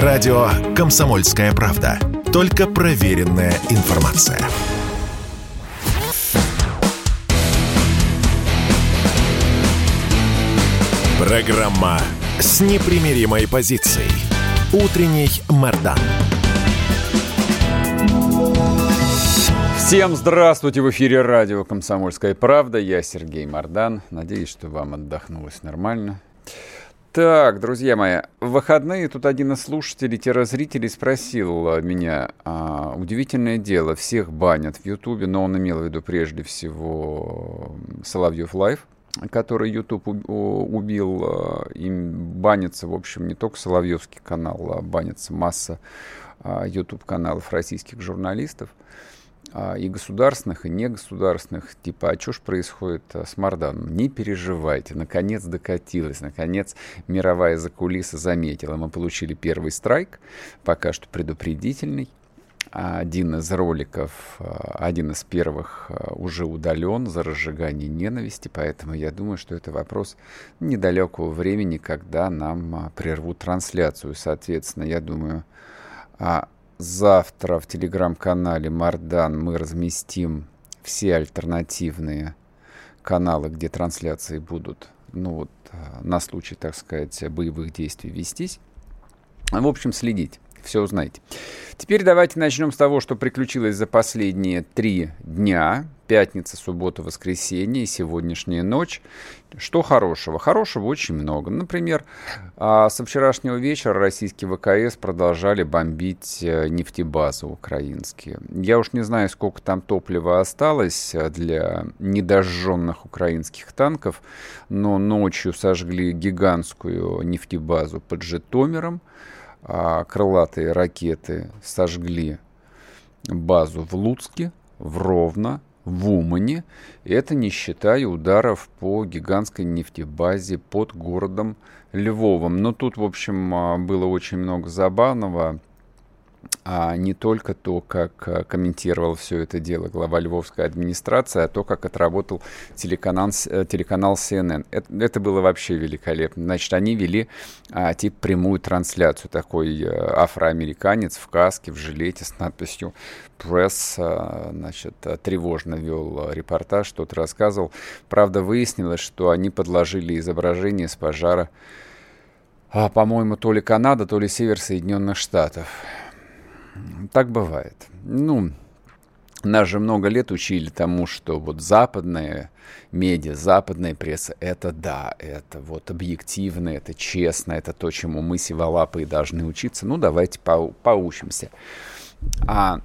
Радио «Комсомольская правда». Только проверенная информация. Программа с непримиримой позицией. Утренний Мордан. Всем здравствуйте! В эфире радио «Комсомольская правда». Я Сергей Мордан. Надеюсь, что вам отдохнулось нормально. Так, друзья мои, в выходные тут один из слушателей-зрителей спросил меня, а, удивительное дело, всех банят в Ютубе, но он имел в виду прежде всего Соловьев Лайв, который YouTube убил, а, им банится, в общем, не только Соловьевский канал, а банится масса YouTube каналов российских журналистов. А, и государственных, и негосударственных, типа, а что ж происходит а, с Марданом? Не переживайте, наконец докатилась, наконец мировая закулиса заметила. Мы получили первый страйк, пока что предупредительный. Один из роликов, а, один из первых уже удален за разжигание ненависти, поэтому я думаю, что это вопрос недалекого времени, когда нам прервут трансляцию. Соответственно, я думаю, Завтра в телеграм-канале Мардан мы разместим все альтернативные каналы, где трансляции будут, ну вот, э, на случай, так сказать, боевых действий вестись. В общем, следить все узнаете. Теперь давайте начнем с того, что приключилось за последние три дня. Пятница, суббота, воскресенье и сегодняшняя ночь. Что хорошего? Хорошего очень много. Например, а, со вчерашнего вечера российские ВКС продолжали бомбить э, нефтебазы украинские. Я уж не знаю, сколько там топлива осталось э, для недожженных украинских танков, но ночью сожгли гигантскую нефтебазу под Житомиром а, крылатые ракеты сожгли базу в Луцке, в Ровно, в Умане. Это не считая ударов по гигантской нефтебазе под городом Львовом. Но тут, в общем, а, было очень много забавного а не только то, как э, комментировал все это дело глава львовской администрации, а то, как отработал телеканал, э, телеканал CNN. Это, это было вообще великолепно. Значит, они вели а, тип прямую трансляцию. Такой а, афроамериканец в каске, в жилете с надписью «Пресс», а, значит, тревожно вел репортаж, что-то рассказывал. Правда, выяснилось, что они подложили изображение с пожара а, по-моему, то ли Канада, то ли север Соединенных Штатов. Так бывает. Ну, нас же много лет учили тому, что вот западная медиа, западная пресса, это да, это вот объективно, это честно, это то, чему мы сиволапы должны учиться. Ну, давайте по поучимся. А,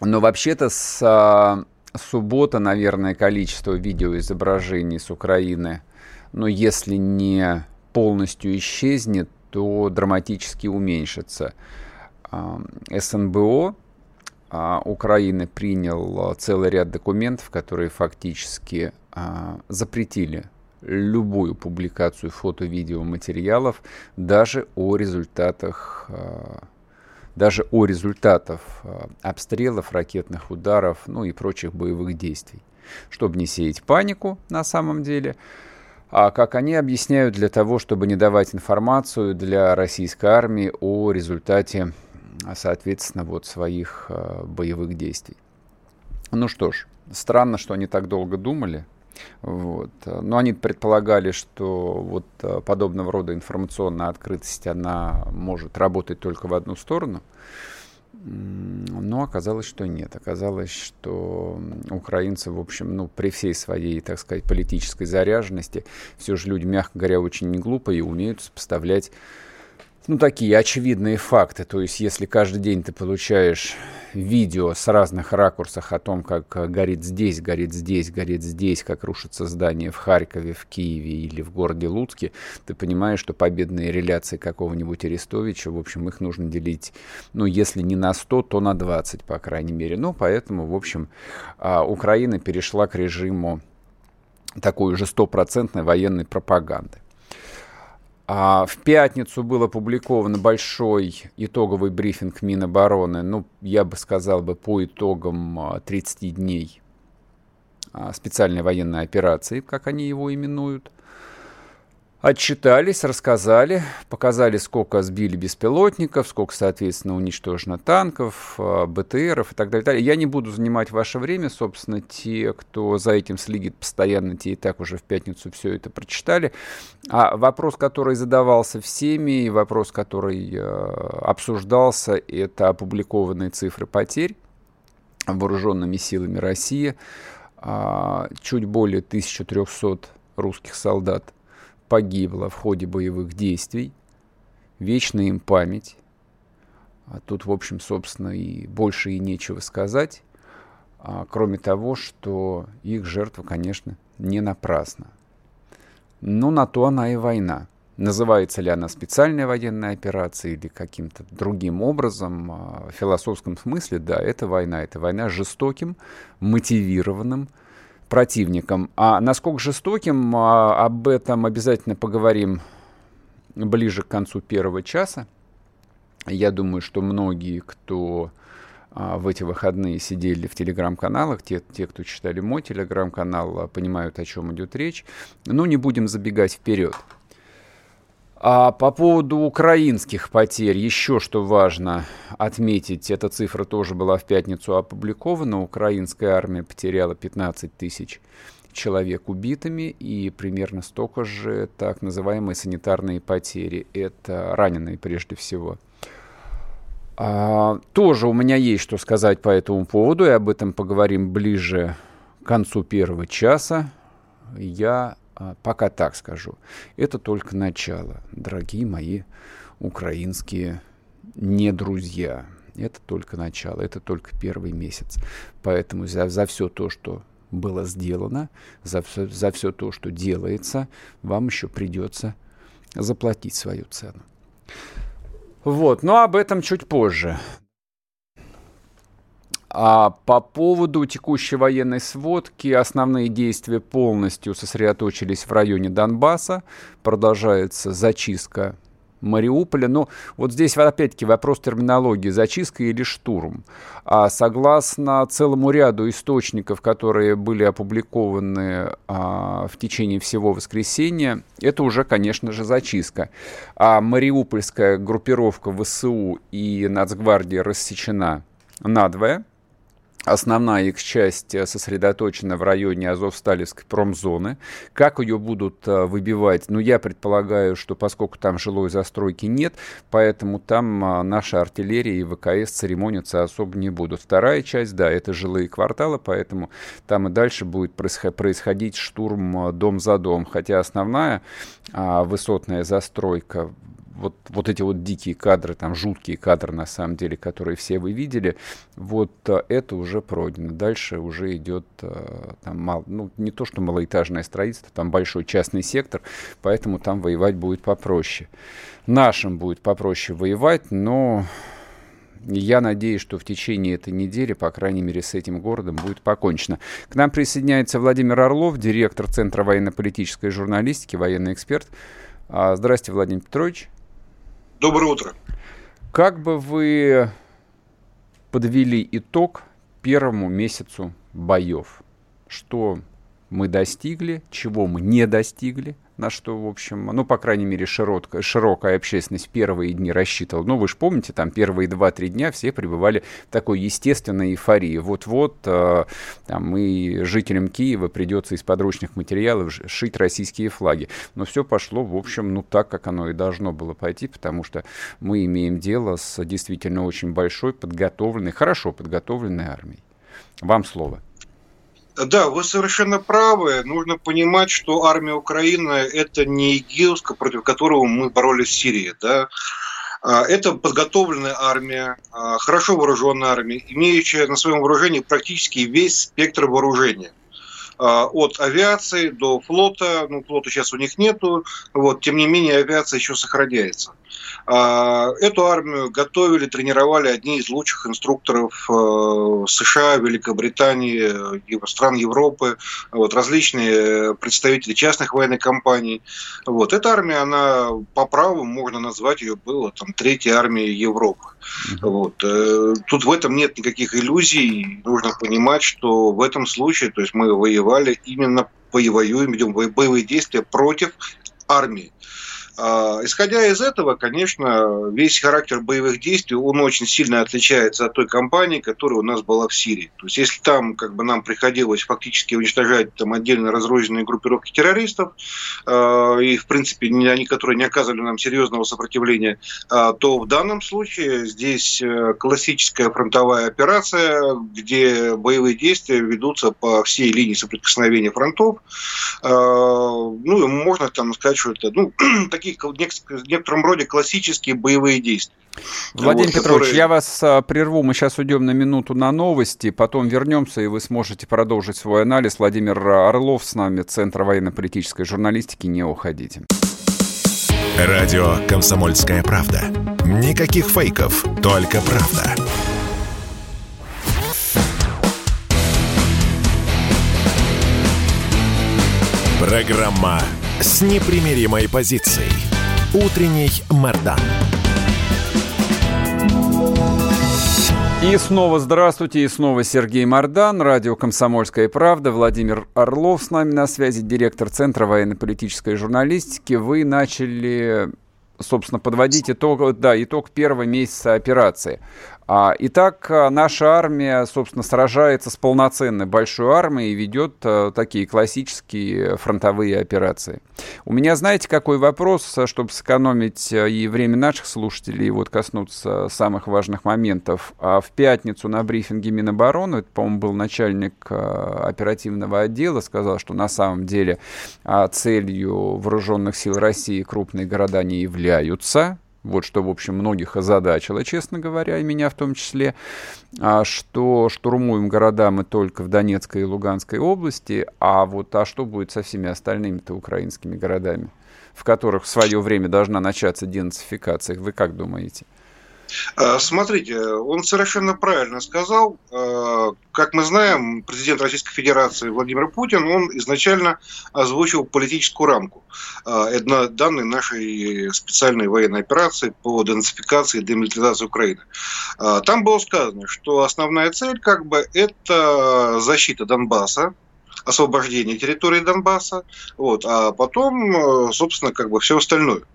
но вообще-то с а, суббота, наверное, количество видеоизображений с Украины, ну, если не полностью исчезнет, то драматически уменьшится. СНБО а, Украины принял а, целый ряд документов, которые фактически а, запретили любую публикацию фото-видео материалов даже о результатах даже о результатах обстрелов, ракетных ударов, ну и прочих боевых действий. Чтобы не сеять панику на самом деле, а как они объясняют, для того, чтобы не давать информацию для российской армии о результате соответственно, вот своих э, боевых действий. Ну что ж, странно, что они так долго думали. Вот. Но они предполагали, что вот э, подобного рода информационная открытость, она может работать только в одну сторону. Но оказалось, что нет. Оказалось, что украинцы, в общем, ну, при всей своей, так сказать, политической заряженности, все же люди, мягко говоря, очень не глупые и умеют сопоставлять ну, такие очевидные факты. То есть, если каждый день ты получаешь видео с разных ракурсов о том, как э, горит здесь, горит здесь, горит здесь, как рушится здание в Харькове, в Киеве или в городе Луцке, ты понимаешь, что победные реляции какого-нибудь Арестовича, в общем, их нужно делить, ну, если не на 100, то на 20, по крайней мере. Ну, поэтому, в общем, а, Украина перешла к режиму такой уже стопроцентной военной пропаганды. А в пятницу был опубликован большой итоговый брифинг Минобороны, ну, я бы сказал бы, по итогам 30 а, дней а, специальной военной операции, как они его именуют. Отчитались, рассказали, показали, сколько сбили беспилотников, сколько, соответственно, уничтожено танков, а, БТРов и так далее. далее. Я не буду занимать ваше время, собственно, те, кто за этим следит постоянно, те и так уже в пятницу все это прочитали. А вопрос, который задавался всеми, и вопрос, который э, обсуждался, это опубликованные цифры потерь вооруженными силами России. Э, чуть более 1300 русских солдат погибло в ходе боевых действий. Вечная им память. А тут, в общем, собственно, и больше и нечего сказать, а, кроме того, что их жертва, конечно, не напрасна. Но на то она и война. Называется ли она специальная военная операция или каким-то другим образом, а, в философском смысле, да, это война. Это война жестоким, мотивированным, противником. А насколько жестоким, а, об этом обязательно поговорим ближе к концу первого часа. Я думаю, что многие, кто а, в эти выходные сидели в телеграм-каналах, те, те, кто читали мой телеграм-канал, а, понимают, о чем идет речь. Но не будем забегать вперед. А по поводу украинских потерь, еще что важно отметить, эта цифра тоже была в пятницу опубликована. Украинская армия потеряла 15 тысяч человек убитыми и примерно столько же так называемые санитарные потери. Это раненые прежде всего. А, тоже у меня есть что сказать по этому поводу, и об этом поговорим ближе к концу первого часа. Я пока так скажу. Это только начало, дорогие мои украинские не друзья. Это только начало, это только первый месяц. Поэтому за, за все то, что было сделано, за, за все то, что делается, вам еще придется заплатить свою цену. Вот, но об этом чуть позже. А по поводу текущей военной сводки, основные действия полностью сосредоточились в районе Донбасса. Продолжается зачистка Мариуполя. Но вот здесь опять-таки вопрос терминологии, зачистка или штурм. А согласно целому ряду источников, которые были опубликованы а, в течение всего воскресенья, это уже, конечно же, зачистка. А мариупольская группировка ВСУ и Нацгвардия рассечена надвое – Основная их часть э, сосредоточена в районе Азовсталевской промзоны. Как ее будут э, выбивать? Ну, я предполагаю, что поскольку там жилой застройки нет, поэтому там э, наша артиллерия и ВКС церемониться особо не будут. Вторая часть, да, это жилые кварталы, поэтому там и дальше будет происходить штурм дом за дом. Хотя основная а, высотная застройка вот, вот эти вот дикие кадры, там жуткие кадры на самом деле, которые все вы видели, вот э, это уже пройдено. Дальше уже идет э, там мал, ну, не то что малоэтажное строительство, там большой частный сектор, поэтому там воевать будет попроще. Нашим будет попроще воевать, но я надеюсь, что в течение этой недели, по крайней мере, с этим городом будет покончено. К нам присоединяется Владимир Орлов, директор Центра военно-политической журналистики, военный эксперт. А, здравствуйте, Владимир Петрович. Доброе утро. Как бы вы подвели итог первому месяцу боев? Что мы достигли, чего мы не достигли – на что, в общем, ну, по крайней мере, широкая, широкая общественность первые дни рассчитывала. Ну, вы же помните, там первые 2-3 дня все пребывали в такой естественной эйфории. Вот-вот э, там и жителям Киева придется из подручных материалов шить российские флаги. Но все пошло, в общем, ну, так, как оно и должно было пойти, потому что мы имеем дело с действительно очень большой, подготовленной, хорошо подготовленной армией. Вам слово. Да, вы совершенно правы. Нужно понимать, что армия Украины – это не ИГИЛ, против которого мы боролись в Сирии. Да? А, это подготовленная армия, а, хорошо вооруженная армия, имеющая на своем вооружении практически весь спектр вооружения от авиации до флота, ну, флота сейчас у них нету, вот, тем не менее авиация еще сохраняется. А, эту армию готовили, тренировали одни из лучших инструкторов э, США, Великобритании, стран Европы, вот, различные представители частных военных компаний. Вот. Эта армия, она по праву, можно назвать ее, была там, третьей армией Европы. Вот. Э, тут в этом нет никаких иллюзий. Нужно понимать, что в этом случае то есть мы воевали именно воюем, ведем боевые действия против армии. А, исходя из этого, конечно, весь характер боевых действий, он очень сильно отличается от той кампании, которая у нас была в Сирии. То есть, если там как бы нам приходилось фактически уничтожать там отдельно разрозненные группировки террористов, э, и, в принципе, они, которые не оказывали нам серьезного сопротивления, э, то в данном случае здесь э, классическая фронтовая операция, где боевые действия ведутся по всей линии соприкосновения фронтов. Ну, можно там сказать, что это ну, такие такие в некотором роде классические боевые действия. Владимир вот, Петрович, которые... я вас а, прерву. Мы сейчас уйдем на минуту на новости, потом вернемся, и вы сможете продолжить свой анализ. Владимир Орлов с нами, Центр военно-политической журналистики. Не уходите. Радио «Комсомольская правда». Никаких фейков, только правда. Программа с непримиримой позицией. Утренний Мордан. И снова здравствуйте, и снова Сергей Мордан, радио «Комсомольская правда», Владимир Орлов с нами на связи, директор Центра военно-политической журналистики. Вы начали собственно, подводить итог, да, итог первого месяца операции. А, итак, а, наша армия, собственно, сражается с полноценной большой армией и ведет а, такие классические фронтовые операции. У меня, знаете, какой вопрос, чтобы сэкономить и время наших слушателей, и вот коснуться самых важных моментов. В пятницу на брифинге Минобороны, это, по-моему, был начальник оперативного отдела, сказал, что на самом деле целью вооруженных сил России крупные города не являются, вот что, в общем, многих озадачило, честно говоря, и меня в том числе, а что штурмуем города мы только в Донецкой и Луганской области, а вот а что будет со всеми остальными-то украинскими городами, в которых в свое время должна начаться денацификация, вы как думаете? Э, смотрите, он совершенно правильно сказал. Э, как мы знаем, президент Российской Федерации Владимир Путин, он изначально озвучил политическую рамку э, данной нашей специальной военной операции по денацификации и демилитаризации Украины. Там было сказано, что основная цель как бы это защита Донбасса, освобождение территории Донбасса, вот, а потом, собственно, как бы все остальное –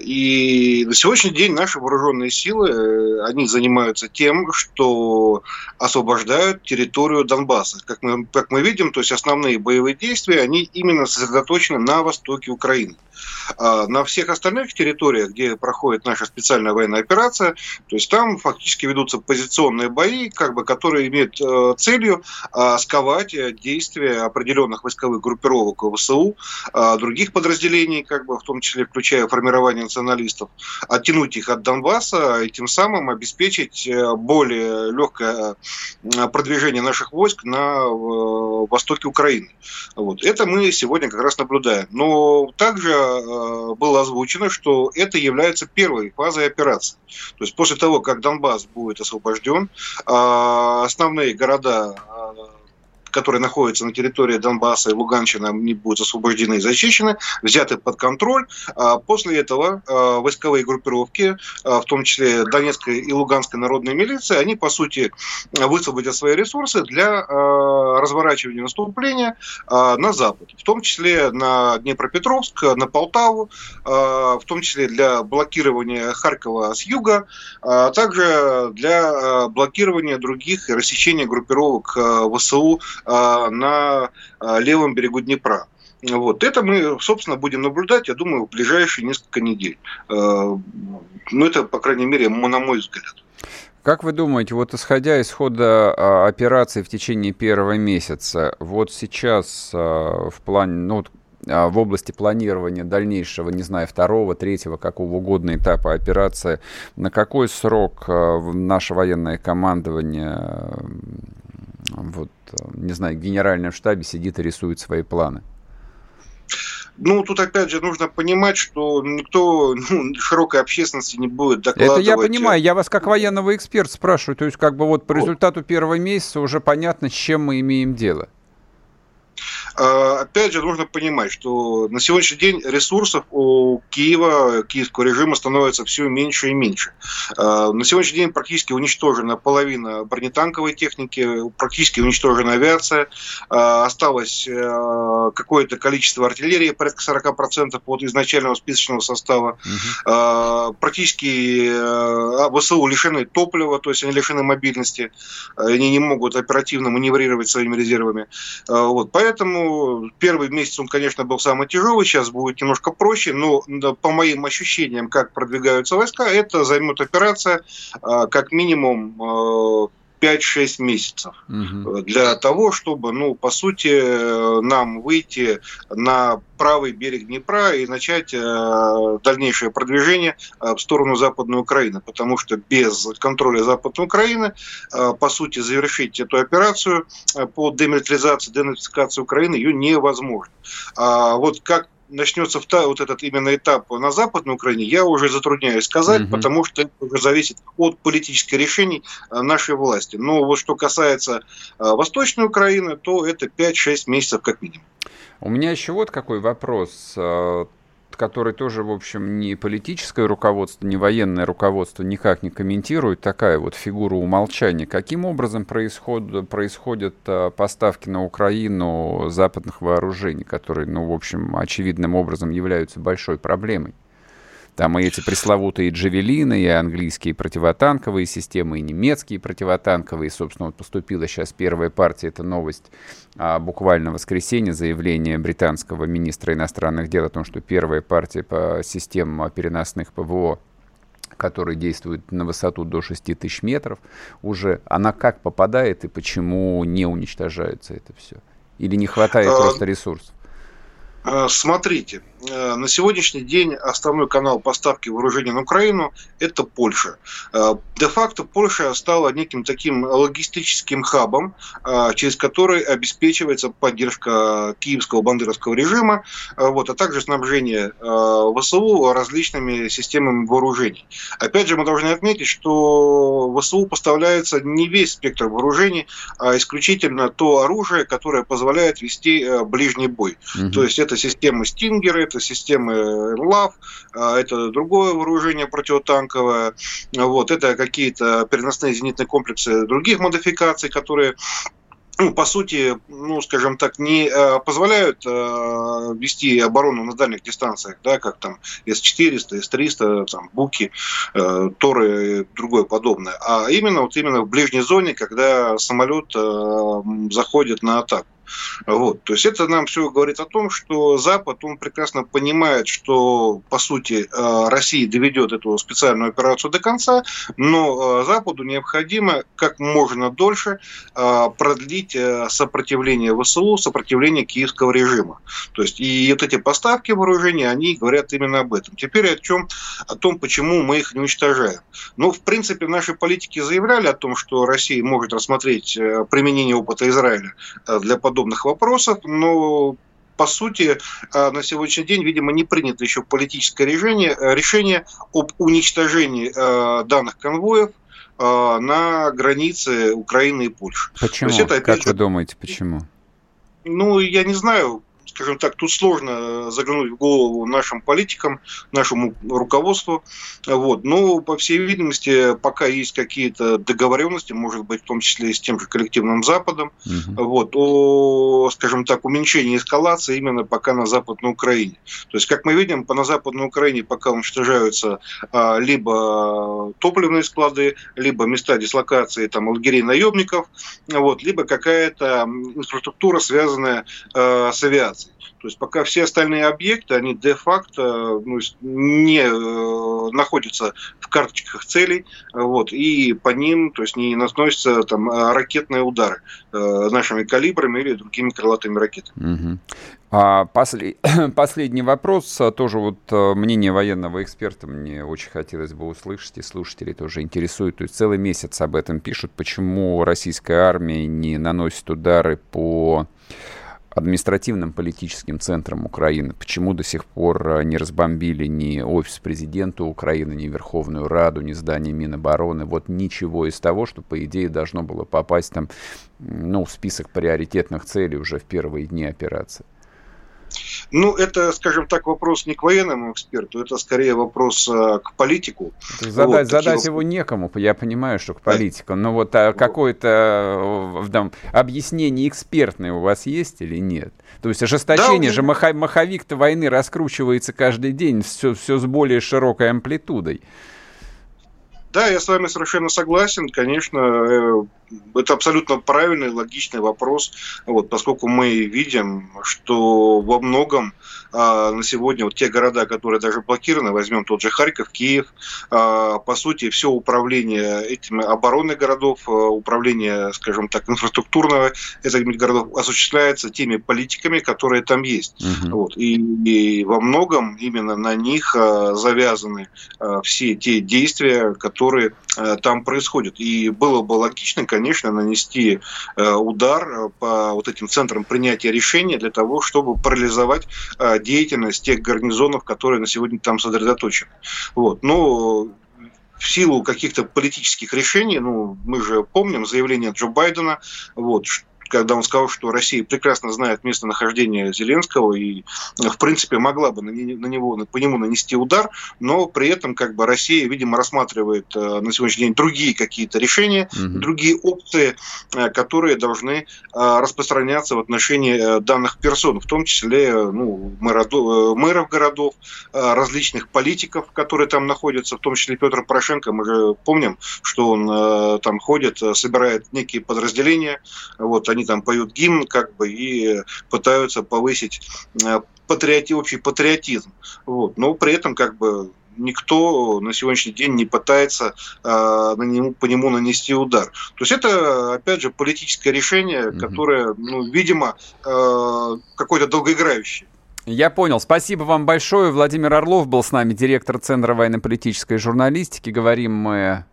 и на сегодняшний день наши вооруженные силы, э, они занимаются тем, что освобождают территорию Донбасса. Как мы, как мы видим, то есть основные боевые действия, они именно сосредоточены на востоке Украины. А на всех остальных территориях, где проходит наша специальная военная операция, то есть там фактически ведутся позиционные бои, как бы, которые имеют э, целью э, сковать действия определенных войсковых группировок ВСУ, э, других подразделений, как бы, в том числе включая формирование националистов, оттянуть их от Донбасса и тем самым обеспечить э, более легкое э, продвижение наших войск на э, востоке Украины. Вот. Это мы сегодня как раз наблюдаем. Но также было озвучено, что это является первой фазой операции. То есть после того, как Донбасс будет освобожден, основные города которые находятся на территории Донбасса и Луганщины, они будут освобождены и зачищены, взяты под контроль. А после этого а, войсковые группировки, а, в том числе Донецкой и Луганской народной милиции, они, по сути, высвободят свои ресурсы для разворачивания наступления на запад, в том числе на Днепропетровск, на Полтаву, в том числе для блокирования Харькова с юга, а также для блокирования других и рассечения группировок ВСУ на а, левом берегу Днепра. Вот. Это мы, собственно, будем наблюдать, я думаю, в ближайшие несколько недель. А, ну, это, по крайней мере, на мой взгляд. Как вы думаете, вот исходя из хода а, операции в течение первого месяца, вот сейчас а, в плане, ну, а, в области планирования дальнейшего, не знаю, второго, третьего, какого угодно этапа операции, на какой срок а, наше военное командование вот, не знаю, в генеральном штабе сидит и рисует свои планы? Ну, тут опять же нужно понимать, что никто ну, широкой общественности не будет докладывать. Это я понимаю, я вас как военного эксперта спрашиваю, то есть как бы вот по результату первого месяца уже понятно, с чем мы имеем дело. А, опять же, нужно понимать, что на сегодняшний день ресурсов у Киева, киевского режима становится все меньше и меньше. А, на сегодняшний день практически уничтожена половина бронетанковой техники, практически уничтожена авиация, осталось э, какое-то количество артиллерии, порядка 40% от изначального списочного состава. Угу. Практически э, ВСУ лишены топлива, то есть они лишены мобильности, они не могут оперативно маневрировать своими резервами. Вот. Поэтому первый месяц он, конечно, был самый тяжелый, сейчас будет немножко проще, но по моим ощущениям, как продвигаются войска, это займет операция как минимум 5-6 месяцев угу. для того, чтобы, ну, по сути, нам выйти на правый берег Днепра и начать э, дальнейшее продвижение э, в сторону Западной Украины, потому что без контроля Западной Украины, э, по сути, завершить эту операцию э, по демилитаризации, денацификации Украины ее невозможно. А вот как начнется вот этот именно этап на Западной Украине, я уже затрудняюсь сказать, угу. потому что это уже зависит от политических решений э, нашей власти. Но вот что касается э, Восточной Украины, то это 5-6 месяцев как минимум. У меня еще вот какой вопрос. Который тоже, в общем, не политическое руководство, не военное руководство никак не комментирует, такая вот фигура умолчания. Каким образом происходят, происходят а, поставки на Украину западных вооружений, которые, ну, в общем, очевидным образом являются большой проблемой? Там и эти пресловутые джавелины, и английские противотанковые системы, и немецкие противотанковые. Собственно, вот поступила сейчас первая партия, это новость а, буквально в воскресенье, заявление британского министра иностранных дел о том, что первая партия по системам переносных ПВО которые действуют на высоту до 6 тысяч метров, уже она как попадает и почему не уничтожается это все? Или не хватает а, просто ресурсов? А, смотрите, на сегодняшний день основной канал поставки вооружений на Украину – это Польша. Э, де-факто Польша стала неким таким логистическим хабом, э, через который обеспечивается поддержка киевского бандеровского режима, вот, а также снабжение ВСУ различными системами вооружений. Опять же, мы должны отметить, что ВСУ поставляется не весь спектр вооружений, а исключительно то оружие, которое позволяет вести ближний бой. Угу. То есть это системы Стингеры, это системы ЛАВ, а, это другое вооружение противотанковое, вот, это какие-то переносные зенитные комплексы других модификаций, которые ну, по сути, ну, скажем так, не э, позволяют э, вести оборону на дальних дистанциях, да, как там С-400, С-300, там, Буки, э, Торы и другое подобное, а именно вот именно в ближней зоне, когда самолет э, заходит на атаку. Вот. То есть это нам все говорит о том, что Запад, он прекрасно понимает, что, по сути, э, Россия доведет эту специальную операцию до конца, но э, Западу необходимо как можно дольше э, продлить сопротивление ВСУ, сопротивление киевского режима. То есть и вот эти поставки вооружения, они говорят именно об этом. Теперь о чем? О том, почему мы их не уничтожаем. Ну, в принципе, наши политики заявляли о том, что Россия может рассмотреть применение опыта Израиля для подобных подобных вопросов, но по сути, э, на сегодняшний день, видимо, не принято еще политическое решение, э, решение об уничтожении э, данных конвоев на границе Украины и Польши. Почему? Это, как же, вы думаете, почему? Ну, я не знаю скажем так, тут сложно э, заглянуть в голову нашим политикам, нашему руководству. Вот. Но, по всей видимости, пока есть какие-то договоренности, может быть, в том числе и с тем же коллективным Западом, угу. вот, о, скажем так, уменьшении эскалации именно пока на Западной Украине. То есть, как мы видим, по на Западной Украине пока уничтожаются а, либо топливные склады, либо места дислокации там, лагерей наемников, вот, либо какая-то инфраструктура, связанная а, с авиацией. То есть пока все остальные объекты, они де-факто ну, не э, находятся в карточках целей, вот, и по ним то есть, не наносятся там, ракетные удары э, нашими калибрами или другими крылатыми ракетами. Угу. А, после... Последний вопрос, а, тоже вот э, мнение военного эксперта мне очень хотелось бы услышать, и слушатели тоже интересует. То есть целый месяц об этом пишут, почему российская армия не наносит удары по административным политическим центром Украины. Почему до сих пор э, не разбомбили ни офис президента Украины, ни Верховную Раду, ни здание Минобороны. Вот ничего из того, что, по идее, должно было попасть там, ну, в список приоритетных целей уже в первые дни операции. Ну, это, скажем так, вопрос не к военному эксперту, это скорее вопрос а, к политику. Задать, вот, задать его некому, я понимаю, что к политику, но вот а, какое-то э, там, объяснение экспертное у вас есть или нет? То есть ожесточение да, же, маха, маховик-то войны раскручивается каждый день, все, все с более широкой амплитудой. Да, я с вами совершенно согласен. Конечно, э, это абсолютно правильный, логичный вопрос, вот, поскольку мы видим, что во многом а, на сегодня вот те города, которые даже блокированы, возьмем тот же Харьков, Киев, а, по сути, все управление этими обороны городов, а, управление, скажем так, инфраструктурного этих городов осуществляется теми политиками, которые там есть. Угу. Вот, и, и во многом именно на них а, завязаны а, все те действия, которые а, там происходят. И было бы логично, конечно, конечно, нанести э, удар э, по вот этим центрам принятия решения для того, чтобы парализовать э, деятельность тех гарнизонов, которые на сегодня там сосредоточены. Вот. Но в силу каких-то политических решений, ну, мы же помним заявление Джо Байдена, вот, когда он сказал, что Россия прекрасно знает местонахождение Зеленского и, в принципе, могла бы на него, по нему нанести удар, но при этом как бы Россия, видимо, рассматривает э, на сегодняшний день другие какие-то решения, угу. другие опции, э, которые должны э, распространяться в отношении данных персон, в том числе ну, мэров городов, различных политиков, которые там находятся, в том числе Петр Порошенко, мы же помним, что он там ходит, собирает некие подразделения, вот, они они там поют гимн, как бы, и пытаются повысить э, патриоти, общий патриотизм. Вот. Но при этом, как бы, никто на сегодняшний день не пытается э, на нему, по нему нанести удар. То есть это, опять же, политическое решение, которое, ну, видимо, э, какое-то долгоиграющее. Я понял. Спасибо вам большое. Владимир Орлов был с нами, директор Центра военно-политической журналистики. Говорим мы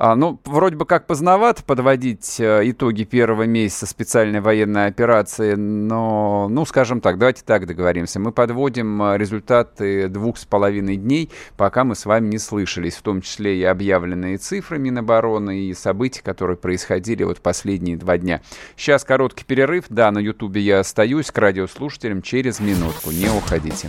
ну, вроде бы как поздновато подводить э, итоги первого месяца специальной военной операции, но, ну, скажем так, давайте так договоримся. Мы подводим э, результаты двух с половиной дней, пока мы с вами не слышались, в том числе и объявленные цифры Минобороны и события, которые происходили вот последние два дня. Сейчас короткий перерыв. Да, на Ютубе я остаюсь к радиослушателям через минутку. Не уходите.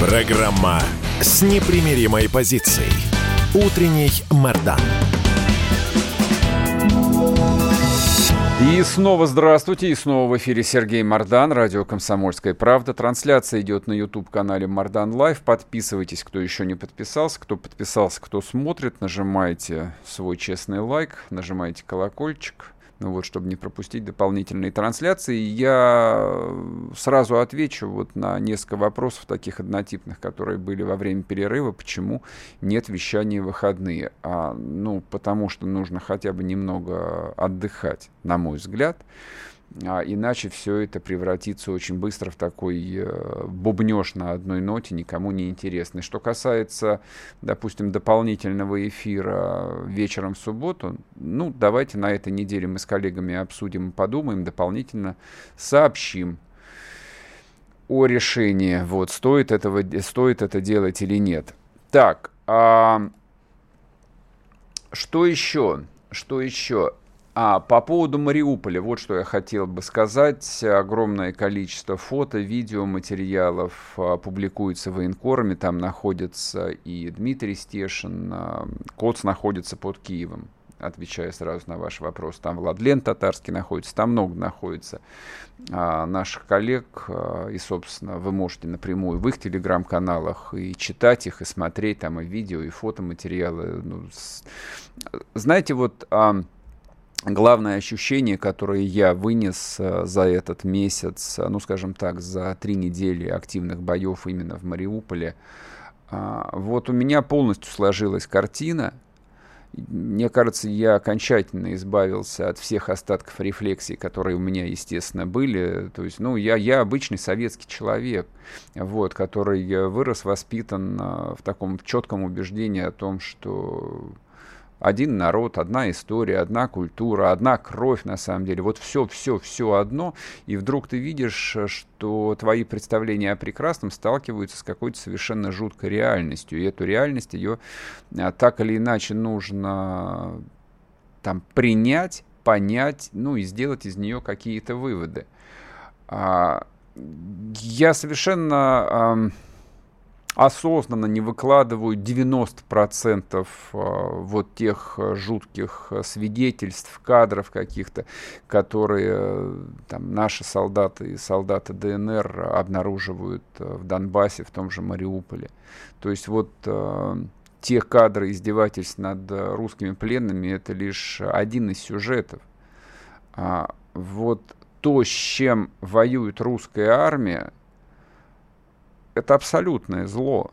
Программа с непримиримой позицией. Утренний Мордан. И снова здравствуйте, и снова в эфире Сергей Мордан, радио «Комсомольская правда». Трансляция идет на YouTube-канале Мордан Лайв. Подписывайтесь, кто еще не подписался. Кто подписался, кто смотрит, нажимайте свой честный лайк, нажимайте колокольчик вот, чтобы не пропустить дополнительные трансляции. Я сразу отвечу вот на несколько вопросов таких однотипных, которые были во время перерыва, почему нет вещания в выходные. А, ну, потому что нужно хотя бы немного отдыхать, на мой взгляд. А иначе все это превратится очень быстро в такой э, бубнеж на одной ноте, никому не интересный. Что касается, допустим, дополнительного эфира вечером в субботу, ну, давайте на этой неделе мы с коллегами обсудим подумаем, дополнительно сообщим о решении, вот, стоит, этого, стоит это делать или нет. Так, а, что еще? Что еще? А, по поводу Мариуполя, вот что я хотел бы сказать. Огромное количество фото, видео, материалов а, публикуется в военкорами. Там находится и Дмитрий Стешин. А, Коц находится под Киевом, отвечая сразу на ваш вопрос. Там Владлен Татарский находится, там много находится а, наших коллег. И, собственно, вы можете напрямую в их телеграм-каналах и читать их, и смотреть там и видео, и фотоматериалы. Ну, с... Знаете, вот... Главное ощущение, которое я вынес э, за этот месяц, э, ну, скажем так, за три недели активных боев именно в Мариуполе, а, вот у меня полностью сложилась картина. Мне кажется, я окончательно избавился от всех остатков рефлексий, которые у меня, естественно, были. То есть, ну, я, я обычный советский человек, вот, который вырос, воспитан э, в таком четком убеждении о том, что один народ, одна история, одна культура, одна кровь на самом деле. Вот все, все, все одно. И вдруг ты видишь, что твои представления о прекрасном сталкиваются с какой-то совершенно жуткой реальностью. И эту реальность ее а, так или иначе нужно там принять, понять, ну и сделать из нее какие-то выводы. А, я совершенно осознанно не выкладываю 90% а, вот тех а, жутких а, свидетельств, кадров каких-то, которые там, наши солдаты и солдаты ДНР обнаруживают в Донбассе, в том же Мариуполе. То есть вот те кадры издевательств над русскими пленными это лишь один из сюжетов. А вот то, с чем воюет русская армия, это абсолютное зло.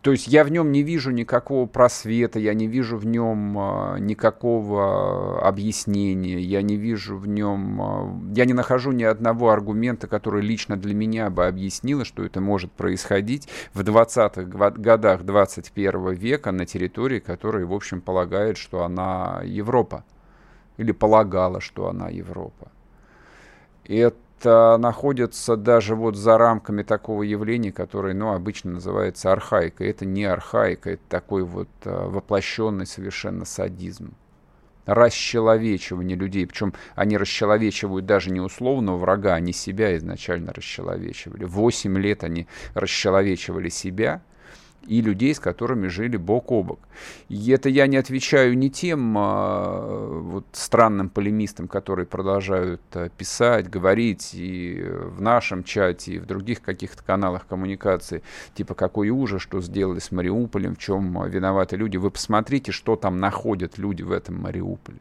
То есть я в нем не вижу никакого просвета, я не вижу в нем э, никакого объяснения, я не вижу в нем, э, я не нахожу ни одного аргумента, который лично для меня бы объяснило, что это может происходить в 20-х годах 21 века на территории, которая, в общем, полагает, что она Европа. Или полагала, что она Европа. Это это находится даже вот за рамками такого явления, которое, ну, обычно называется архаикой. Это не архаика, это такой вот а, воплощенный совершенно садизм. Расчеловечивание людей, причем они расчеловечивают даже не условного врага, они себя изначально расчеловечивали. Восемь лет они расчеловечивали себя – и людей, с которыми жили бок о бок. И это я не отвечаю не тем а, вот, странным полемистам, которые продолжают а, писать, говорить и в нашем чате, и в других каких-то каналах коммуникации, типа какой ужас, что сделали с Мариуполем, в чем виноваты люди. Вы посмотрите, что там находят люди в этом Мариуполе.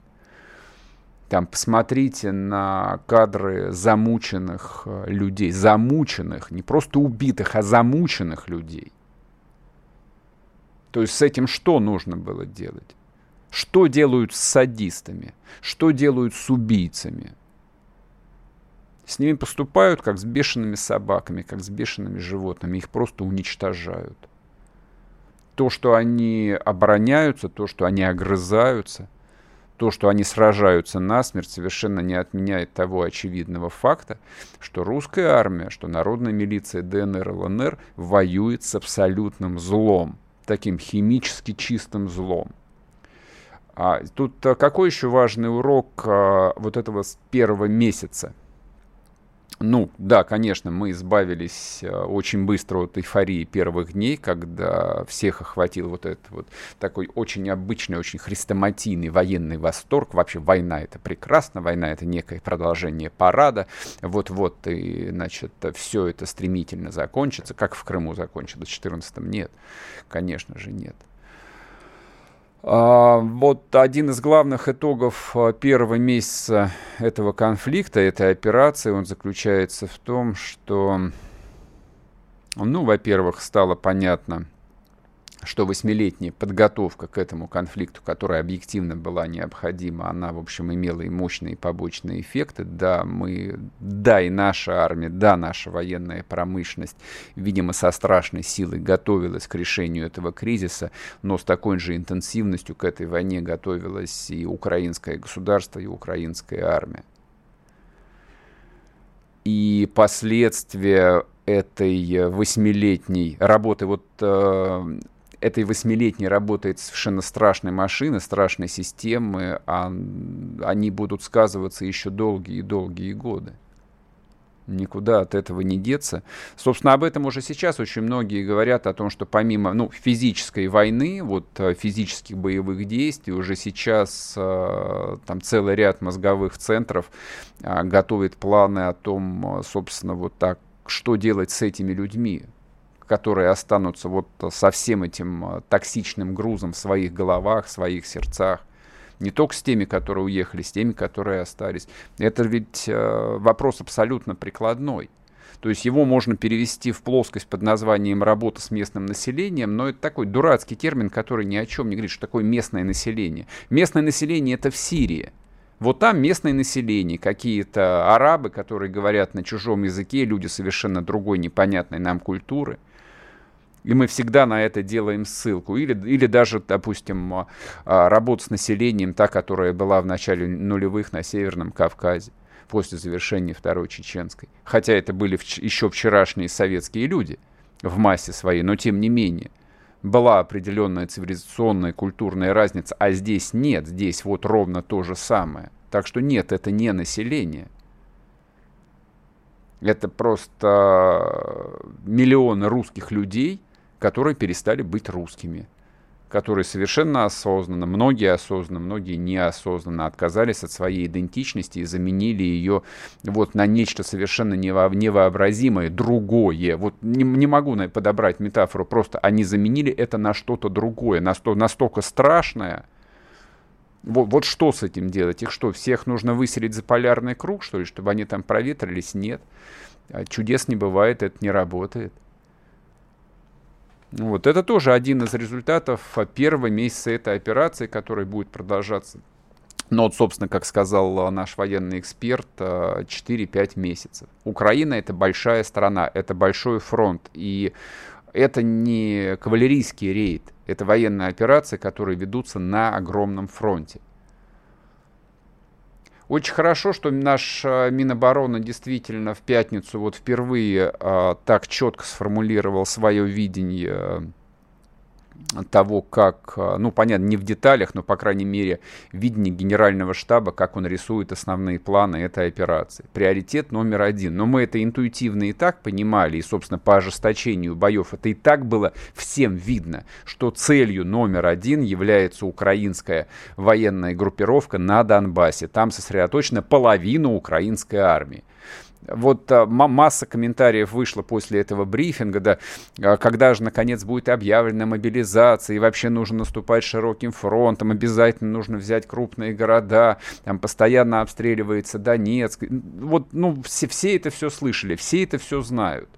Там посмотрите на кадры замученных а, людей, замученных, не просто убитых, а замученных людей – то есть с этим что нужно было делать? Что делают с садистами? Что делают с убийцами? С ними поступают как с бешеными собаками, как с бешеными животными. Их просто уничтожают. То, что они обороняются, то, что они огрызаются, то, что они сражаются насмерть, совершенно не отменяет того очевидного факта, что русская армия, что народная милиция ДНР и ЛНР воюет с абсолютным злом таким химически чистым злом. А тут а, какой еще важный урок а, вот этого первого месяца? Ну, да, конечно, мы избавились а, очень быстро от эйфории первых дней, когда всех охватил вот этот вот такой очень обычный, очень хрестоматийный военный восторг. Вообще война это прекрасно, война это некое продолжение парада. Вот-вот, и, значит, все это стремительно закончится. Как в Крыму закончилось в 2014 Нет, конечно же, нет. А, вот один из главных итогов а, первого месяца этого конфликта, этой операции, он заключается в том, что, ну, во-первых, стало понятно, что восьмилетняя подготовка к этому конфликту, которая объективно была необходима, она, в общем, имела и мощные побочные эффекты. Да, мы, да, и наша армия, да, наша военная промышленность, видимо, со страшной силой готовилась к решению этого кризиса, но с такой же интенсивностью к этой войне готовилось и украинское государство, и украинская армия. И последствия этой восьмилетней работы. Вот э, этой восьмилетней работает совершенно страшной машины, страшной системы, а они будут сказываться еще долгие и долгие годы. Никуда от этого не деться. Собственно, об этом уже сейчас очень многие говорят, о том, что помимо ну, физической войны, вот э, физических боевых действий, уже сейчас э, там целый ряд мозговых центров э, готовит планы о том, э, собственно, вот так, что делать с этими людьми, которые останутся вот со всем этим э, токсичным грузом в своих головах, в своих сердцах. Не только с теми, которые уехали, с теми, которые остались. Это ведь э, вопрос абсолютно прикладной. То есть его можно перевести в плоскость под названием «работа с местным населением», но это такой дурацкий термин, который ни о чем не говорит, что такое местное население. Местное население — это в Сирии. Вот там местное население, какие-то арабы, которые говорят на чужом языке, люди совершенно другой, непонятной нам культуры. И мы всегда на это делаем ссылку. Или, или даже, допустим, а, а, работа с населением, та, которая была в начале нулевых на Северном Кавказе после завершения Второй Чеченской. Хотя это были еще вчерашние советские люди в массе своей, но тем не менее была определенная цивилизационная культурная разница, а здесь нет, здесь вот ровно то же самое. Так что нет, это не население. Это просто миллионы русских людей, которые перестали быть русскими которые совершенно осознанно, многие осознанно, многие неосознанно отказались от своей идентичности и заменили ее вот на нечто совершенно невообразимое, другое. Вот не, не могу подобрать метафору, просто они заменили это на что-то другое, настолько, настолько страшное, вот, вот что с этим делать? Их что, всех нужно выселить за полярный круг, что ли, чтобы они там проветрились? Нет. Чудес не бывает, это не работает. Вот. Это тоже один из результатов первого месяца этой операции, который будет продолжаться но вот, собственно, как сказал наш военный эксперт, 4-5 месяцев. Украина — это большая страна, это большой фронт, и это не кавалерийский рейд, это военная операция, которые ведутся на огромном фронте. Очень хорошо, что наш э, Минобороны действительно в пятницу вот впервые а, так четко сформулировал свое видение того, как, а, ну, понятно, не в деталях, но, по крайней мере, видение генерального штаба, как он рисует основные планы этой операции. Приоритет номер один. Но мы это интуитивно и так понимали, и, собственно, по ожесточению боев это и так было всем видно, что целью номер один является украинская военная группировка на Донбассе. Там сосредоточена половина украинской армии вот а, масса комментариев вышла после этого брифинга, да, а, когда же, наконец, будет объявлена мобилизация, и вообще нужно наступать широким фронтом, обязательно нужно взять крупные города, там постоянно обстреливается Донецк. Вот, ну, все, все это все слышали, все это все знают.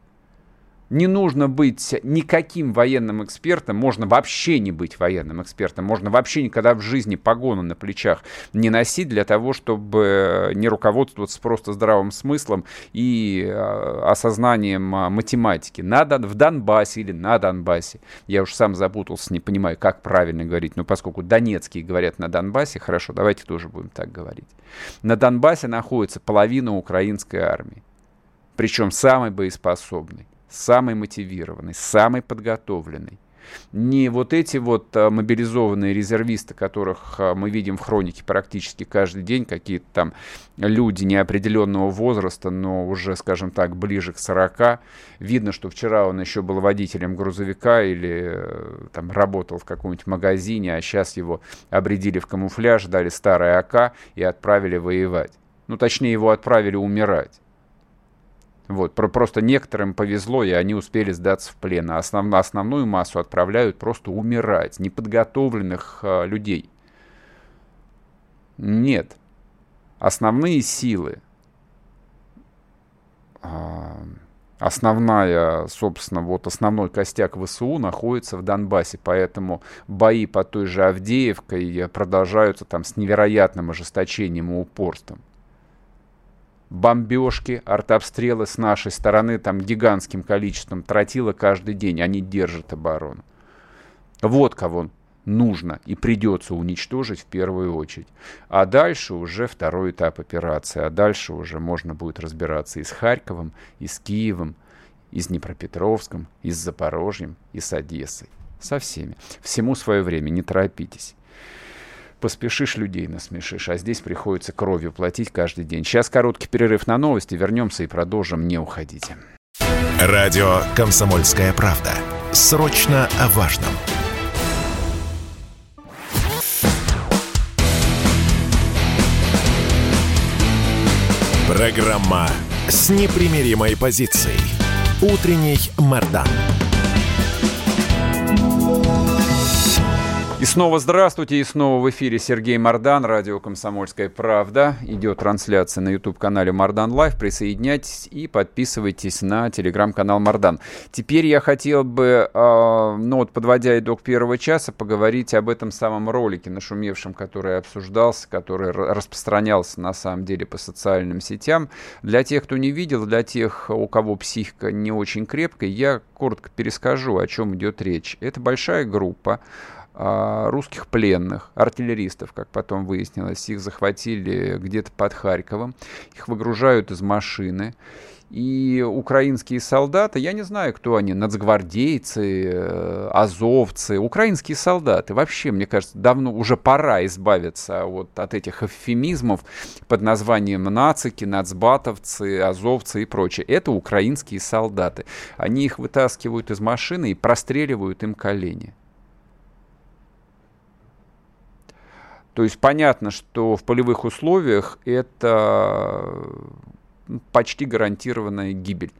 Не нужно быть никаким военным экспертом, можно вообще не быть военным экспертом, можно вообще никогда в жизни погону на плечах не носить для того, чтобы не руководствоваться просто здравым смыслом и э, осознанием а, математики. Надо в Донбассе или на Донбассе. Я уж сам запутался, не понимаю, как правильно говорить, но поскольку донецкие говорят на Донбассе, хорошо, давайте тоже будем так говорить. На Донбассе находится половина украинской армии, причем самой боеспособной самый мотивированный, самый подготовленный. Не вот эти вот а, мобилизованные резервисты, которых а, мы видим в хронике практически каждый день, какие-то там люди неопределенного возраста, но уже, скажем так, ближе к 40. Видно, что вчера он еще был водителем грузовика или э, там работал в каком-нибудь магазине, а сейчас его обредили в камуфляж, дали старое АК и отправили воевать. Ну, точнее, его отправили умирать. Вот, про, просто некоторым повезло, и они успели сдаться в плен. А основ, основную массу отправляют просто умирать, неподготовленных э, людей. Нет. Основные силы, э, основная, собственно, вот основной костяк ВСУ находится в Донбассе, поэтому бои по той же Авдеевкой продолжаются там с невероятным ожесточением и упорством бомбежки, артобстрелы с нашей стороны там гигантским количеством тротила каждый день. Они держат оборону. Вот кого нужно и придется уничтожить в первую очередь. А дальше уже второй этап операции. А дальше уже можно будет разбираться и с Харьковом, и с Киевом, и с Днепропетровском, и с Запорожьем, и с Одессой. Со всеми. Всему свое время, не торопитесь поспешишь, людей насмешишь, а здесь приходится кровью платить каждый день. Сейчас короткий перерыв на новости, вернемся и продолжим, не уходите. Радио «Комсомольская правда». Срочно о важном. Программа с непримиримой позицией. Утренний Мордан. И снова здравствуйте, и снова в эфире Сергей Мордан, радио «Комсомольская правда». Идет трансляция на YouTube-канале Мордан Лайв. Присоединяйтесь и подписывайтесь на телеграм-канал Мордан. Теперь я хотел бы, э, ну вот подводя итог первого часа, поговорить об этом самом ролике нашумевшем, который обсуждался, который распространялся на самом деле по социальным сетям. Для тех, кто не видел, для тех, у кого психика не очень крепкая, я коротко перескажу, о чем идет речь. Это большая группа а, русских пленных, артиллеристов, как потом выяснилось. Их захватили где-то под Харьковом, их выгружают из машины. И украинские солдаты, я не знаю, кто они, нацгвардейцы, э, азовцы, украинские солдаты. Вообще, мне кажется, давно уже пора избавиться вот от этих эвфемизмов под названием нацики, нацбатовцы, азовцы и прочее. Это украинские солдаты. Они их вытаскивают из машины и простреливают им колени. То есть понятно, что в полевых условиях это почти гарантированная гибель.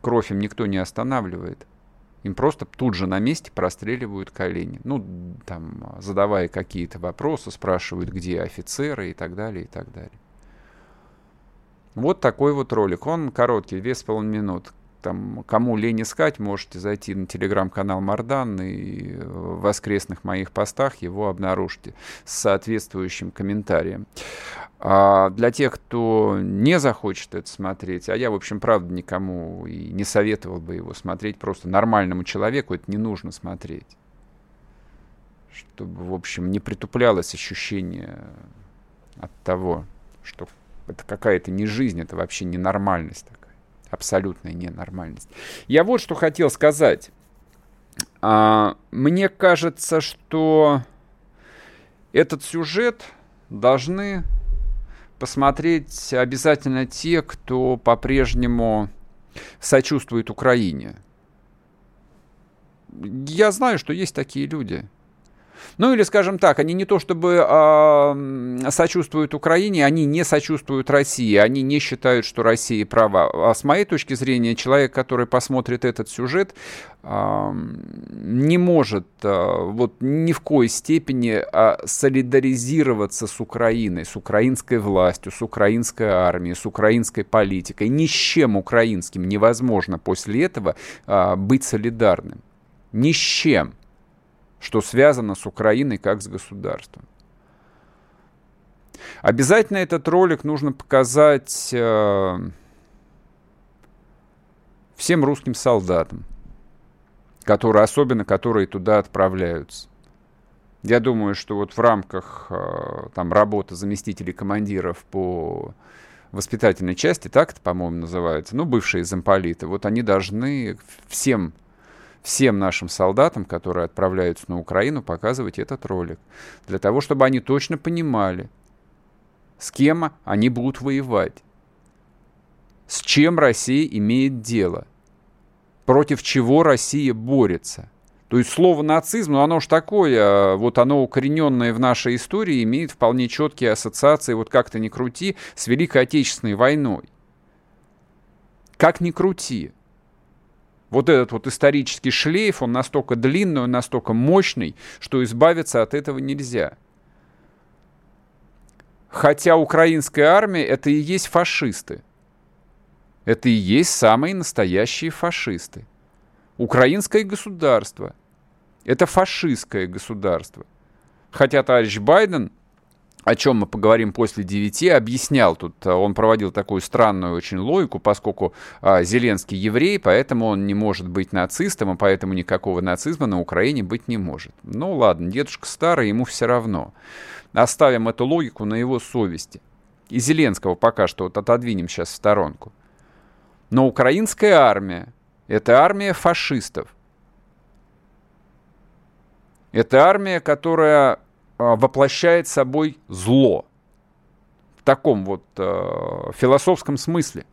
Кровь им никто не останавливает. Им просто тут же на месте простреливают колени. Ну, там, задавая какие-то вопросы, спрашивают, где офицеры и так далее, и так далее. Вот такой вот ролик. Он короткий, две с половиной минут там, кому лень искать, можете зайти на телеграм-канал Мардан и в воскресных моих постах его обнаружите с соответствующим комментарием. А для тех, кто не захочет это смотреть, а я, в общем, правда, никому и не советовал бы его смотреть, просто нормальному человеку это не нужно смотреть. Чтобы, в общем, не притуплялось ощущение от того, что это какая-то не жизнь, это вообще ненормальность абсолютная ненормальность. Я вот что хотел сказать. А, мне кажется, что этот сюжет должны посмотреть обязательно те, кто по-прежнему сочувствует Украине. Я знаю, что есть такие люди. Ну или, скажем так, они не то чтобы э, сочувствуют Украине, они не сочувствуют России, они не считают, что Россия права. А с моей точки зрения, человек, который посмотрит этот сюжет, э, не может э, вот ни в коей степени э, солидаризироваться с Украиной, с украинской властью, с украинской армией, с украинской политикой. Ни с чем украинским невозможно после этого э, быть солидарным. Ни с чем что связано с Украиной как с государством. Обязательно этот ролик нужно показать э, всем русским солдатам, которые, особенно которые туда отправляются. Я думаю, что вот в рамках э, там, работы заместителей командиров по воспитательной части, так это, по-моему, называется, ну, бывшие замполиты, вот они должны всем всем нашим солдатам, которые отправляются на Украину, показывать этот ролик. Для того, чтобы они точно понимали, с кем они будут воевать, с чем Россия имеет дело, против чего Россия борется. То есть слово нацизм, ну оно уж такое, а вот оно укорененное в нашей истории, имеет вполне четкие ассоциации, вот как-то не крути, с Великой Отечественной войной. Как ни крути вот этот вот исторический шлейф, он настолько длинный, он настолько мощный, что избавиться от этого нельзя. Хотя украинская армия это и есть фашисты. Это и есть самые настоящие фашисты. Украинское государство – это фашистское государство. Хотя товарищ Байден о чем мы поговорим после 9, объяснял тут, э, он проводил такую странную очень логику, поскольку а, Зеленский еврей, поэтому он не может быть нацистом, и поэтому никакого нацизма на Украине быть не может. Ну ладно, дедушка старый, ему все равно. Оставим эту логику на его совести. И Зеленского пока что вот отодвинем сейчас в сторонку. Но украинская армия – это армия фашистов. Это армия, которая воплощает собой зло. В таком вот э, философском смысле.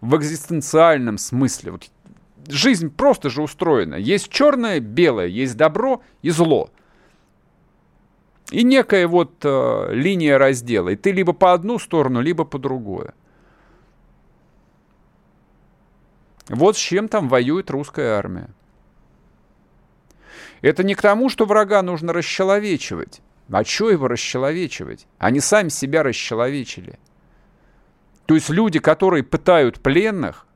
В экзистенциальном смысле. Вот жизнь просто же устроена. Есть черное, белое, есть добро и зло. И некая вот э, линия раздела. И ты либо по одну сторону, либо по другую. Вот с чем там воюет русская армия. Это не к тому, что врага нужно расчеловечивать. А что его расчеловечивать? Они сами себя расчеловечили. То есть люди, которые пытают пленных,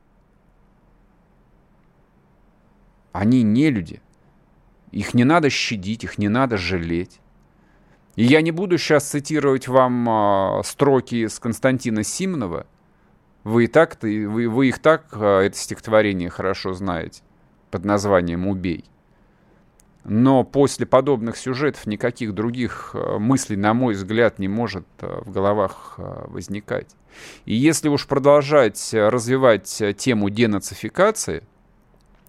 они не люди. Их не надо щадить, их не надо жалеть. И я не буду сейчас цитировать вам а, строки из Константина Симонова. Вы, и так, вы, вы их так, а, это стихотворение, хорошо знаете, под названием «Убей». Но после подобных сюжетов никаких других а, мыслей, на мой взгляд, не может а, в головах а, возникать. И если уж продолжать развивать тему денацификации,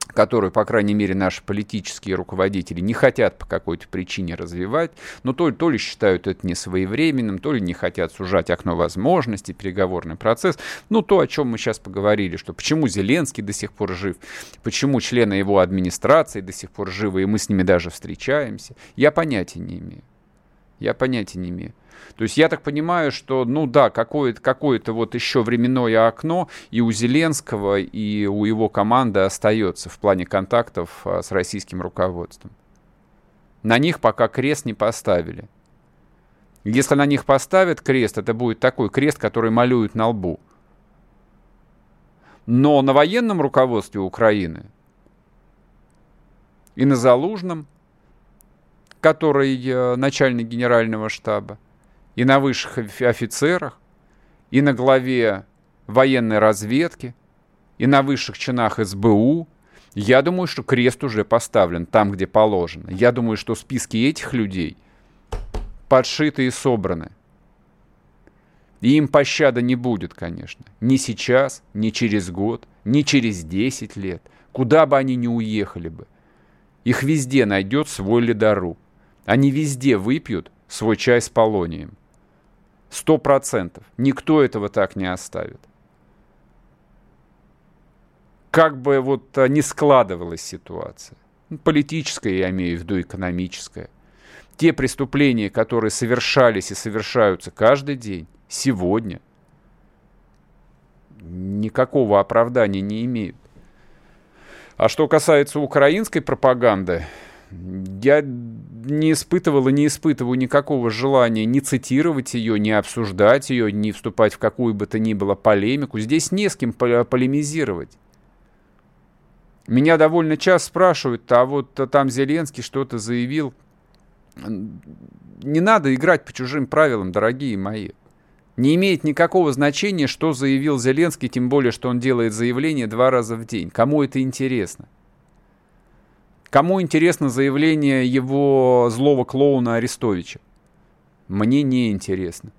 которую, по крайней мере, наши политические руководители не хотят по какой-то причине развивать, но то, то ли считают это несвоевременным, то ли не хотят сужать окно возможностей, переговорный процесс. Ну, то, о чем мы сейчас поговорили, что почему Зеленский до сих пор жив, почему члены его администрации до сих пор живы, и мы с ними даже встречаемся, я понятия не имею. Я понятия не имею. То есть я так понимаю, что, ну да, какое-то какое вот еще временное окно и у Зеленского, и у его команды остается в плане контактов а, с российским руководством. На них пока крест не поставили. Если на них поставят крест, это будет такой крест, который малюют на лбу. Но на военном руководстве Украины и на Залужном, который э, начальник генерального штаба, и на высших офицерах, и на главе военной разведки, и на высших чинах СБУ. Я думаю, что крест уже поставлен там, где положено. Я думаю, что списки этих людей подшиты и собраны. И им пощады не будет, конечно. Ни сейчас, ни через год, ни через 10 лет. Куда бы они ни уехали бы. Их везде найдет свой ледоруб. Они везде выпьют свой чай с полонием. Сто процентов. Никто этого так не оставит. Как бы вот а, не складывалась ситуация. Ну, политическая, я имею в виду экономическая. Те преступления, которые совершались и совершаются каждый день, сегодня, никакого оправдания не имеют. А что касается украинской пропаганды, я не испытывал и не испытываю никакого желания ни цитировать ее, ни обсуждать ее, ни вступать в какую бы то ни было полемику. Здесь не с кем полемизировать. Меня довольно часто спрашивают, а вот там Зеленский что-то заявил. Не надо играть по чужим правилам, дорогие мои. Не имеет никакого значения, что заявил Зеленский, тем более, что он делает заявление два раза в день. Кому это интересно? Кому интересно заявление его злого клоуна Арестовича? Мне не интересно.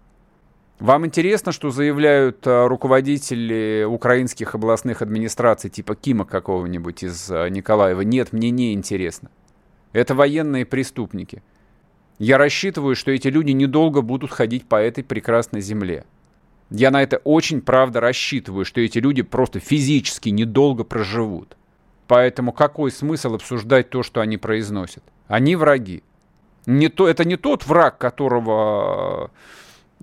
Вам интересно, что заявляют а, руководители украинских областных администраций, типа Кима какого-нибудь из а, Николаева? Нет, мне не интересно. Это военные преступники. Я рассчитываю, что эти люди недолго будут ходить по этой прекрасной земле. Я на это очень правда рассчитываю, что эти люди просто физически недолго проживут. Поэтому какой смысл обсуждать то, что они произносят? Они враги. Не то, это не тот враг, которого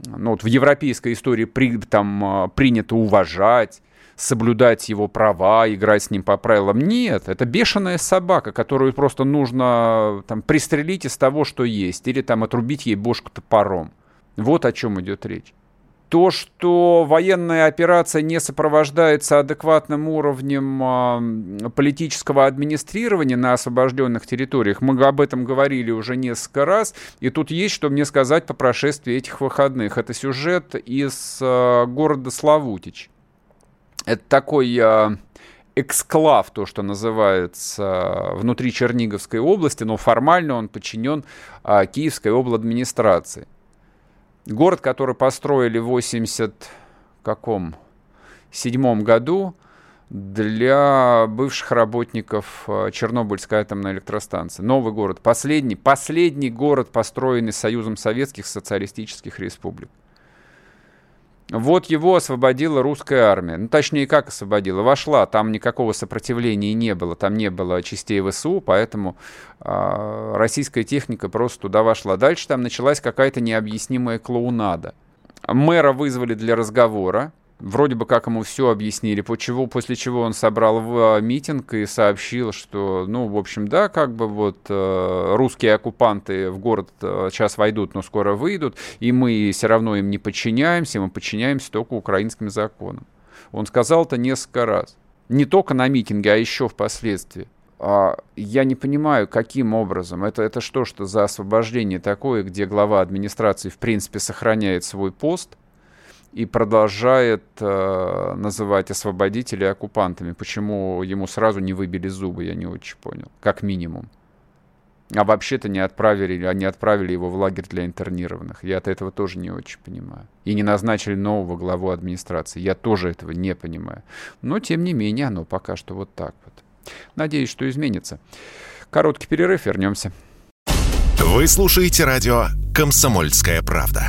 ну, вот в европейской истории при, там, принято уважать, соблюдать его права, играть с ним по правилам. Нет, это бешеная собака, которую просто нужно там, пристрелить из того, что есть, или там отрубить ей бошку топором. Вот о чем идет речь. То, что военная операция не сопровождается адекватным уровнем политического администрирования на освобожденных территориях, мы об этом говорили уже несколько раз, и тут есть что мне сказать по прошествии этих выходных. Это сюжет из э, города Славутич. Это такой э, эксклав, то, что называется, внутри Черниговской области, но формально он подчинен э, Киевской обладминистрации. Город, который построили в 80 каком седьмом году для бывших работников э, Чернобыльской атомной электростанции. Новый город. Последний, последний город, построенный Союзом Советских Социалистических Республик. Вот его освободила русская армия. Ну, точнее, как освободила? Вошла, там никакого сопротивления не было, там не было частей ВСУ, поэтому э, российская техника просто туда вошла. Дальше там началась какая-то необъяснимая клоунада. Мэра вызвали для разговора, Вроде бы как ему все объяснили, чего, после чего он собрал в а, митинг и сообщил, что, ну, в общем, да, как бы вот э, русские оккупанты в город э, сейчас войдут, но скоро выйдут, и мы все равно им не подчиняемся, мы подчиняемся только украинским законам. Он сказал это несколько раз. Не только на митинге, а еще впоследствии. А я не понимаю, каким образом. Это, это что, что за освобождение такое, где глава администрации, в принципе, сохраняет свой пост, и продолжает э, называть освободителей оккупантами. Почему ему сразу не выбили зубы, я не очень понял, как минимум. А вообще-то не отправили, а не отправили его в лагерь для интернированных. Я от этого тоже не очень понимаю. И не назначили нового главу администрации. Я тоже этого не понимаю. Но, тем не менее, оно пока что вот так вот. Надеюсь, что изменится. Короткий перерыв, вернемся. Вы слушаете радио «Комсомольская правда».